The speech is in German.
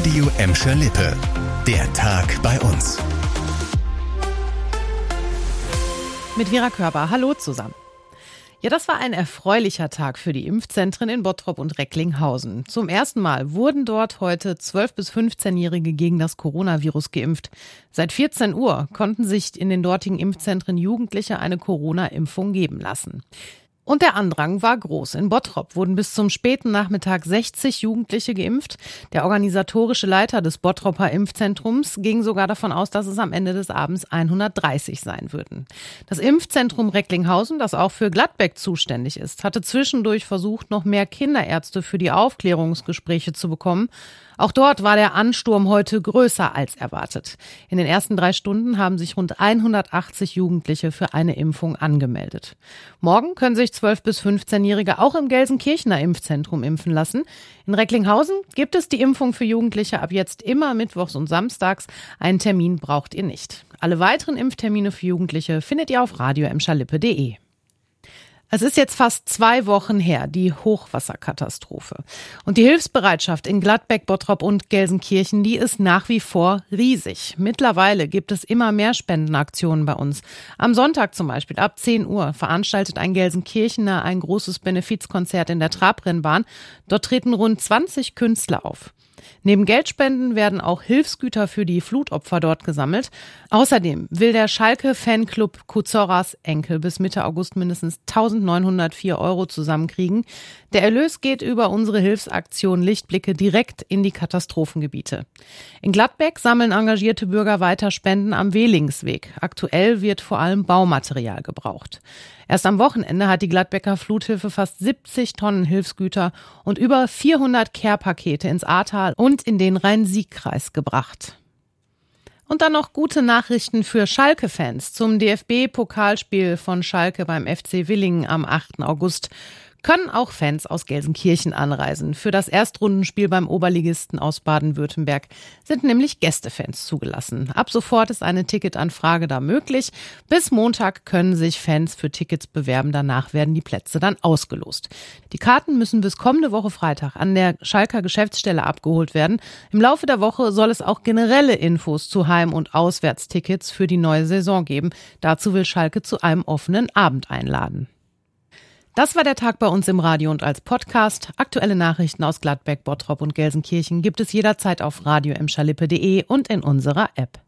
Radio Emscher Lippe. Der Tag bei uns. Mit Vera Körber. Hallo zusammen. Ja, das war ein erfreulicher Tag für die Impfzentren in Bottrop und Recklinghausen. Zum ersten Mal wurden dort heute 12- bis 15-Jährige gegen das Coronavirus geimpft. Seit 14 Uhr konnten sich in den dortigen Impfzentren Jugendliche eine Corona-Impfung geben lassen. Und der Andrang war groß. In Bottrop wurden bis zum späten Nachmittag 60 Jugendliche geimpft. Der organisatorische Leiter des Bottroper Impfzentrums ging sogar davon aus, dass es am Ende des Abends 130 sein würden. Das Impfzentrum Recklinghausen, das auch für Gladbeck zuständig ist, hatte zwischendurch versucht, noch mehr Kinderärzte für die Aufklärungsgespräche zu bekommen. Auch dort war der Ansturm heute größer als erwartet. In den ersten drei Stunden haben sich rund 180 Jugendliche für eine Impfung angemeldet. Morgen können sich 12- bis 15-Jährige auch im Gelsenkirchener Impfzentrum impfen lassen. In Recklinghausen gibt es die Impfung für Jugendliche ab jetzt immer mittwochs und samstags. Einen Termin braucht ihr nicht. Alle weiteren Impftermine für Jugendliche findet ihr auf radioemschalippe.de. Es ist jetzt fast zwei Wochen her, die Hochwasserkatastrophe. Und die Hilfsbereitschaft in Gladbeck, Bottrop und Gelsenkirchen, die ist nach wie vor riesig. Mittlerweile gibt es immer mehr Spendenaktionen bei uns. Am Sonntag zum Beispiel ab 10 Uhr veranstaltet ein Gelsenkirchener ein großes Benefizkonzert in der Trabrennbahn. Dort treten rund 20 Künstler auf. Neben Geldspenden werden auch Hilfsgüter für die Flutopfer dort gesammelt. Außerdem will der Schalke-Fanclub Kuzoras Enkel bis Mitte August mindestens 1904 Euro zusammenkriegen. Der Erlös geht über unsere Hilfsaktion Lichtblicke direkt in die Katastrophengebiete. In Gladbeck sammeln engagierte Bürger weiter Spenden am Wehlingsweg. Aktuell wird vor allem Baumaterial gebraucht. Erst am Wochenende hat die Gladbecker Fluthilfe fast 70 Tonnen Hilfsgüter und über 400 Care-Pakete ins Ahrtal und in den Rhein-Sieg-Kreis gebracht. Und dann noch gute Nachrichten für Schalke-Fans zum DFB-Pokalspiel von Schalke beim FC Willingen am 8. August können auch Fans aus Gelsenkirchen anreisen. Für das Erstrundenspiel beim Oberligisten aus Baden-Württemberg sind nämlich Gästefans zugelassen. Ab sofort ist eine Ticketanfrage da möglich. Bis Montag können sich Fans für Tickets bewerben. Danach werden die Plätze dann ausgelost. Die Karten müssen bis kommende Woche Freitag an der Schalker Geschäftsstelle abgeholt werden. Im Laufe der Woche soll es auch generelle Infos zu Heim- und Auswärtstickets für die neue Saison geben. Dazu will Schalke zu einem offenen Abend einladen. Das war der Tag bei uns im Radio und als Podcast. Aktuelle Nachrichten aus Gladbeck, Bottrop und Gelsenkirchen gibt es jederzeit auf radio und in unserer App.